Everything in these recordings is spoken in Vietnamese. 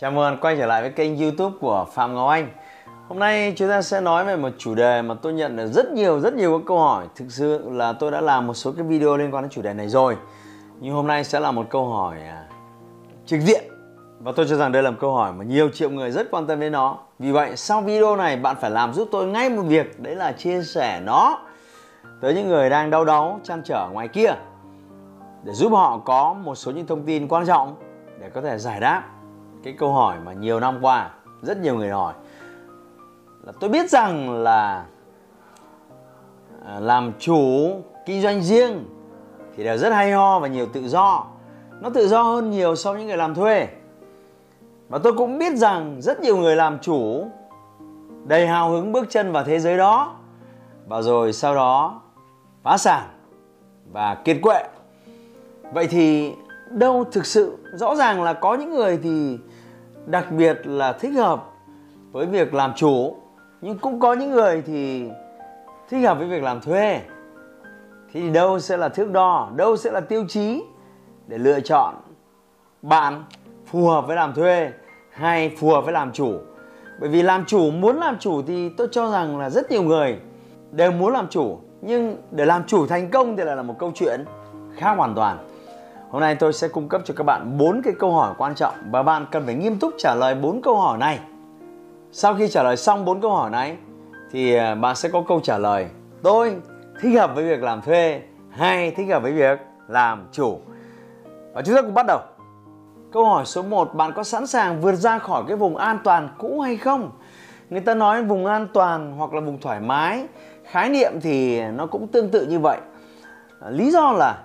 Chào mừng quay trở lại với kênh youtube của Phạm Ngọc Anh. Hôm nay chúng ta sẽ nói về một chủ đề mà tôi nhận được rất nhiều rất nhiều các câu hỏi. Thực sự là tôi đã làm một số cái video liên quan đến chủ đề này rồi. Nhưng hôm nay sẽ là một câu hỏi à, trực diện. Và tôi cho rằng đây là một câu hỏi mà nhiều triệu người rất quan tâm đến nó. Vì vậy, sau video này, bạn phải làm giúp tôi ngay một việc, Đấy là chia sẻ nó tới những người đang đau đáu, chăn trở ngoài kia. Để giúp họ có một số những thông tin quan trọng để có thể giải đáp cái câu hỏi mà nhiều năm qua rất nhiều người hỏi là tôi biết rằng là à, làm chủ kinh doanh riêng thì đều rất hay ho và nhiều tự do. Nó tự do hơn nhiều so với những người làm thuê. Và tôi cũng biết rằng rất nhiều người làm chủ đầy hào hứng bước chân vào thế giới đó, và rồi sau đó phá sản và kiệt quệ. Vậy thì đâu thực sự rõ ràng là có những người thì đặc biệt là thích hợp với việc làm chủ. Nhưng cũng có những người thì thích hợp với việc làm thuê. Thì đâu sẽ là thước đo, đâu sẽ là tiêu chí để lựa chọn bạn phù hợp với làm thuê hay phù hợp với làm chủ. Bởi vì làm chủ, muốn làm chủ thì tôi cho rằng là rất nhiều người đều muốn làm chủ. Nhưng để làm chủ thành công thì lại là một câu chuyện khác hoàn toàn. Hôm nay tôi sẽ cung cấp cho các bạn bốn cái câu hỏi quan trọng và bạn cần phải nghiêm túc trả lời bốn câu hỏi này. Sau khi trả lời xong bốn câu hỏi này thì à, bạn sẽ có câu trả lời tôi thích hợp với việc làm thuê hay thích hợp với việc làm chủ. Và chúng ta cùng bắt đầu. Câu hỏi số 1, bạn có sẵn sàng vượt ra khỏi cái vùng an toàn cũ hay không? Người ta nói vùng an toàn hoặc là vùng thoải mái, khái niệm thì nó cũng tương tự như vậy. Lý do là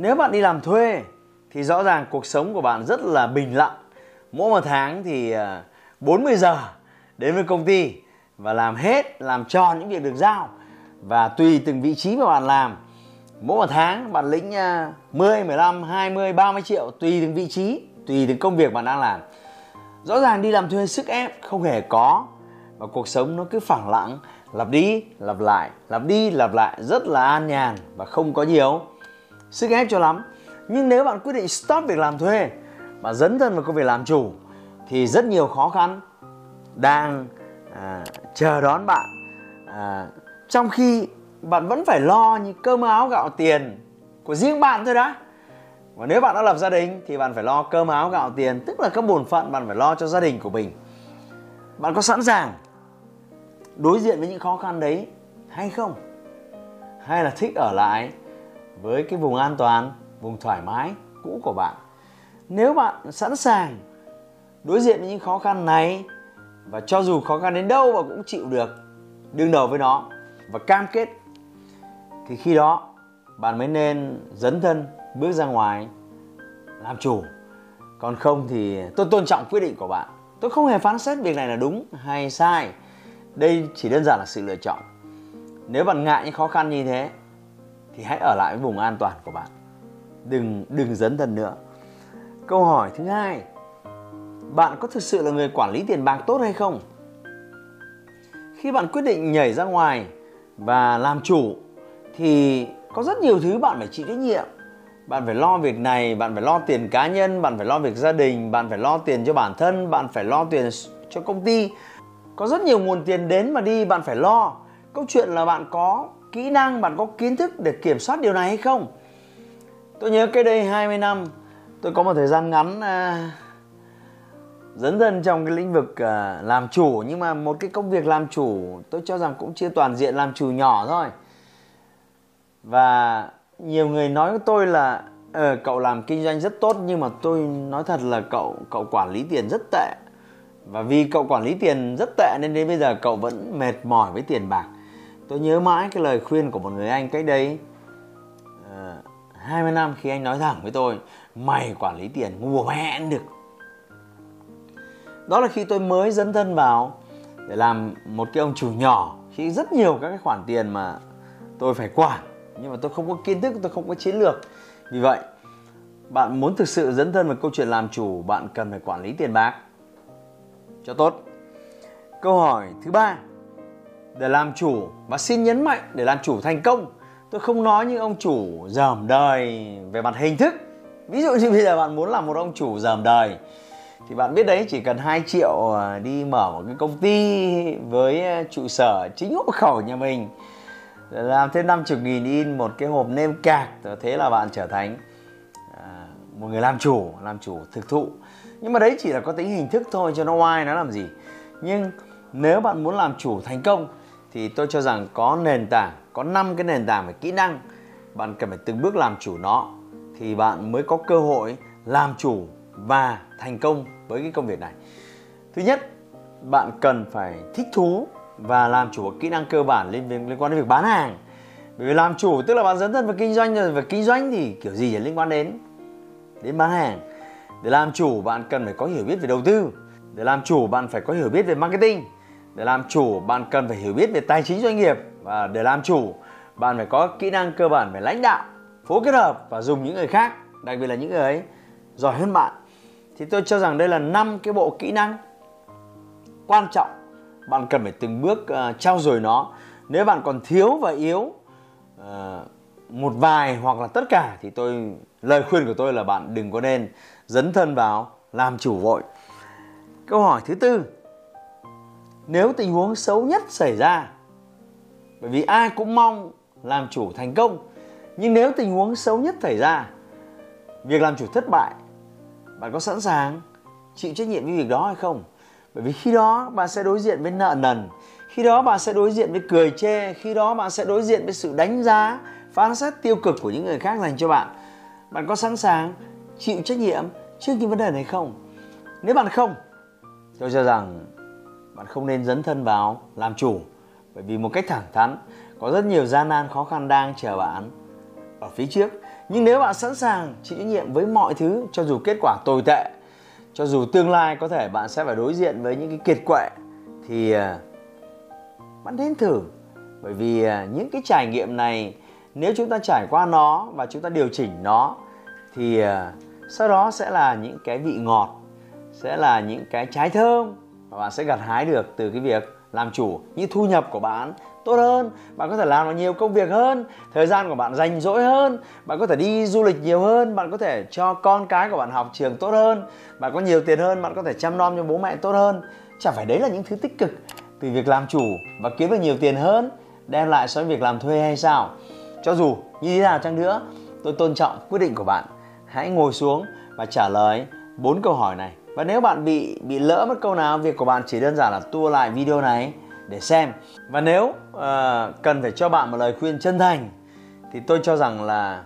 nếu bạn đi làm thuê thì rõ ràng cuộc sống của bạn rất là bình lặng. Mỗi một tháng thì à, 40 giờ đến với công ty và làm hết, làm tròn những việc được giao. Và tùy từng vị trí mà bạn làm, mỗi một tháng bạn lĩnh 10, 15, 20, 30 triệu tùy từng vị trí, tùy từng công việc bạn đang làm. Rõ ràng đi làm thuê sức ép không hề có và cuộc sống nó cứ phẳng lặng lặp đi lặp lại lặp đi lặp lại rất là an nhàn và không có nhiều sức ép cho lắm. Nhưng nếu bạn quyết định stop việc làm thuê và dấn thân vào công việc làm chủ thì rất nhiều khó khăn đang à, chờ đón bạn. À, trong khi bạn vẫn phải lo những cơm áo gạo tiền của riêng bạn thôi đã và nếu bạn đã lập gia đình thì bạn phải lo cơm áo gạo tiền tức là các bổn phận bạn phải lo cho gia đình của mình. Bạn có sẵn sàng đối diện với những khó khăn đấy hay không? Hay là thích ở lại với cái vùng an toàn, vùng thoải mái cũ của bạn. Nếu bạn sẵn sàng đối diện với những khó khăn này và cho dù khó khăn đến đâu và cũng chịu được, đương đầu với nó và cam kết, thì khi đó bạn mới nên dấn thân bước ra ngoài làm chủ. Còn không thì tôi tôn trọng quyết định của bạn. Tôi không hề phán xét việc này là đúng hay sai. Đây chỉ đơn giản là sự lựa chọn. Nếu bạn ngại những khó khăn như thế thì hãy ở lại với vùng an toàn của bạn. Đừng đừng dấn thân nữa. Câu hỏi thứ hai. Bạn có thực sự là người quản lý tiền bạc tốt hay không? Khi bạn quyết định nhảy ra ngoài và làm chủ, thì có rất nhiều thứ bạn phải chịu trách nhiệm. Bạn phải lo việc này, bạn phải lo tiền cá nhân, bạn phải lo việc gia đình, bạn phải lo tiền cho bản thân, bạn phải lo tiền cho công ty. Có rất nhiều nguồn tiền đến mà đi, bạn phải lo. Câu chuyện là bạn có kỹ năng bạn có kiến thức để kiểm soát điều này hay không? Tôi nhớ cái đây 20 năm tôi có một thời gian ngắn à, dấn thân trong cái lĩnh vực à, làm chủ. Nhưng mà một cái công việc làm chủ tôi cho rằng cũng chưa toàn diện làm chủ nhỏ thôi. Và nhiều người nói với tôi là ờ, cậu làm kinh doanh rất tốt nhưng mà tôi nói thật là cậu cậu quản lý tiền rất tệ. Và vì cậu quản lý tiền rất tệ nên đến bây giờ cậu vẫn mệt mỏi với tiền bạc tôi nhớ mãi cái lời khuyên của một người anh cách đây ờ, uh, 20 năm khi anh nói thẳng với tôi mày quản lý tiền ngu mẹ được. Đó là khi tôi mới dấn thân vào để làm một cái ông chủ nhỏ khi rất nhiều các cái khoản tiền mà tôi phải quản nhưng mà tôi không có kiến thức tôi không có chiến lược. Vì vậy bạn muốn thực sự dấn thân vào câu chuyện làm chủ bạn cần phải quản lý tiền bạc cho tốt. Câu hỏi thứ ba để làm chủ và xin nhấn mạnh để làm chủ thành công. Tôi không nói những ông chủ dởm đời về mặt hình thức. Ví dụ như bây giờ bạn muốn làm một ông chủ dởm đời, thì bạn biết đấy, chỉ cần 2 triệu à, đi mở một cái công ty với à, trụ sở chính hộ khẩu nhà mình làm thêm 50 nghìn in một cái hộp nêm cạc thế là bạn trở thành à, một người làm chủ làm chủ thực thụ. Nhưng mà đấy chỉ là có tính hình thức thôi, cho nó oai nó làm gì. Nhưng nếu bạn muốn làm chủ thành công thì tôi cho rằng có nền tảng, có 5 cái nền tảng về kỹ năng. Bạn cần phải từng bước làm chủ nó, thì bạn mới có cơ hội làm chủ và thành công với cái công việc này. Thứ nhất, bạn cần phải thích thú và làm chủ kỹ năng cơ bản liên liên quan đến việc bán hàng. Bởi vì làm chủ tức là bạn dấn thân vào kinh doanh, rồi và kinh doanh thì kiểu gì liên quan đến đến bán hàng. Để làm chủ, bạn cần phải có hiểu biết về đầu tư. Để làm chủ, bạn phải có hiểu biết về marketing để làm chủ bạn cần phải hiểu biết về tài chính doanh nghiệp. Và để làm chủ bạn phải có kỹ năng cơ bản về lãnh đạo phối kết hợp và dùng những người khác đặc biệt là những người ấy giỏi hơn bạn. Thì tôi cho rằng đây là năm cái bộ kỹ năng quan trọng. Bạn cần phải từng bước ờ, uh, trao dồi nó. Nếu bạn còn thiếu và yếu uh, một vài hoặc là tất cả thì tôi lời khuyên của tôi là bạn đừng có nên dấn thân vào làm chủ vội. Câu hỏi thứ tư nếu tình huống xấu nhất xảy ra. Bởi vì ai cũng mong làm chủ thành công, nhưng nếu tình huống xấu nhất xảy ra, việc làm chủ thất bại, bạn có sẵn sàng chịu trách nhiệm với việc đó hay không? Bởi vì khi đó bạn sẽ đối diện với nợ nần, khi đó bạn sẽ đối diện với cười chê, khi đó bạn sẽ đối diện với sự đánh giá, phán xét tiêu cực của những người khác dành cho bạn. Bạn có sẵn sàng chịu trách nhiệm trước những vấn đề này không? Nếu bạn không, tôi cho rằng bạn không nên dấn thân vào làm chủ. Bởi vì một cách thẳng thắn, có rất nhiều gian nan khó khăn đang chờ bạn ở phía trước. Nhưng nếu bạn sẵn sàng chịu trách nhiệm với mọi thứ, cho dù kết quả tồi tệ, cho dù tương lai có thể bạn sẽ phải đối diện với những cái kiệt quệ, thì à, bạn nên thử. Bởi vì à, những cái trải nghiệm này, nếu chúng ta trải qua nó và chúng ta điều chỉnh nó, thì à, sau đó sẽ là những cái vị ngọt, sẽ là những cái trái thơm bạn sẽ gặt hái được từ cái việc làm chủ như thu nhập của bạn tốt hơn. Bạn có thể làm được nhiều công việc hơn, thời gian của bạn dành dỗi hơn, bạn có thể đi du lịch nhiều hơn, bạn có thể cho con cái của bạn học trường tốt hơn, bạn có nhiều tiền hơn, bạn có thể chăm nom cho bố mẹ tốt hơn. Chả phải đấy là những thứ tích cực từ việc làm chủ và kiếm được nhiều tiền hơn, đem lại so với việc làm thuê hay sao. Cho dù như thế nào chăng nữa, tôi tôn trọng quyết định của bạn. Hãy ngồi xuống và trả lời bốn câu hỏi này và nếu bạn bị bị lỡ mất câu nào việc của bạn chỉ đơn giản là tua lại video này để xem. Và nếu uh, cần phải cho bạn một lời khuyên chân thành thì tôi cho rằng là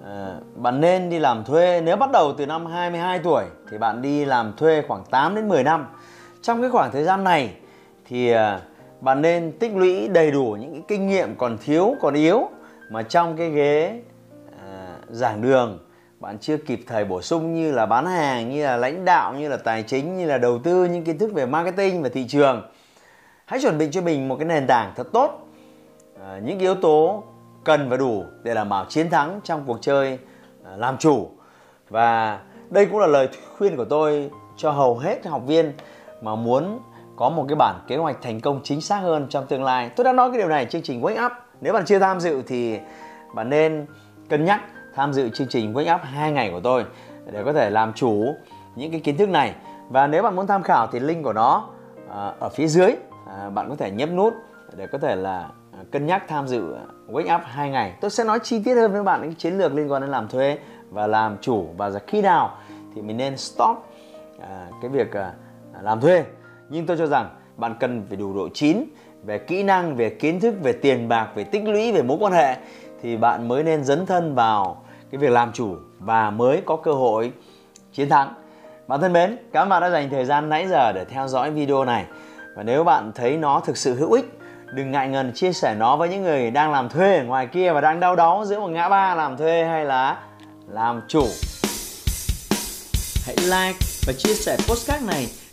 uh, bạn nên đi làm thuê. Nếu bắt đầu từ năm 22 tuổi thì bạn đi làm thuê khoảng 8 đến 10 năm. Trong cái khoảng thời gian này thì uh, bạn nên tích lũy đầy đủ những cái kinh nghiệm còn thiếu còn yếu mà trong cái ghế uh, giảng đường bạn chưa kịp thời bổ sung như là bán hàng như là lãnh đạo như là tài chính như là đầu tư những kiến thức về marketing và thị trường. Hãy chuẩn bị cho mình một cái nền tảng thật tốt. À, những yếu tố cần và đủ để đảm bảo chiến thắng trong cuộc chơi à, làm chủ. Và đây cũng là lời khuyên của tôi cho hầu hết học viên mà muốn có một cái bản kế hoạch thành công chính xác hơn trong tương lai. Tôi đã nói cái điều này chương trình wake up. Nếu bạn chưa tham dự thì bạn nên cân nhắc tham dự chương trình wake up 2 ngày của tôi để có thể làm chủ những cái kiến thức này. Và nếu bạn muốn tham khảo thì link của nó à, ở phía dưới à, bạn có thể nhấp nút để có thể là à, cân nhắc tham dự wake up 2 ngày. Tôi sẽ nói chi tiết hơn với bạn những chiến lược liên quan đến làm thuê và làm chủ. Và khi nào thì mình nên stop cái việc làm thuê. Nhưng tôi cho rằng bạn cần phải đủ độ chín về kỹ năng, về kiến thức, về tiền bạc, về tích lũy, về mối quan hệ thì bạn mới nên dấn thân vào cái việc làm chủ và mới có cơ hội chiến thắng. Bạn thân mến, cảm ơn bạn đã dành thời gian nãy giờ để theo dõi video này. Và nếu bạn thấy nó thực sự hữu ích, đừng ngại ngần chia sẻ nó với những người đang làm thuê ở ngoài kia và đang đau đáu giữa một ngã ba làm thuê hay là làm chủ. Hãy like và chia sẻ postcard này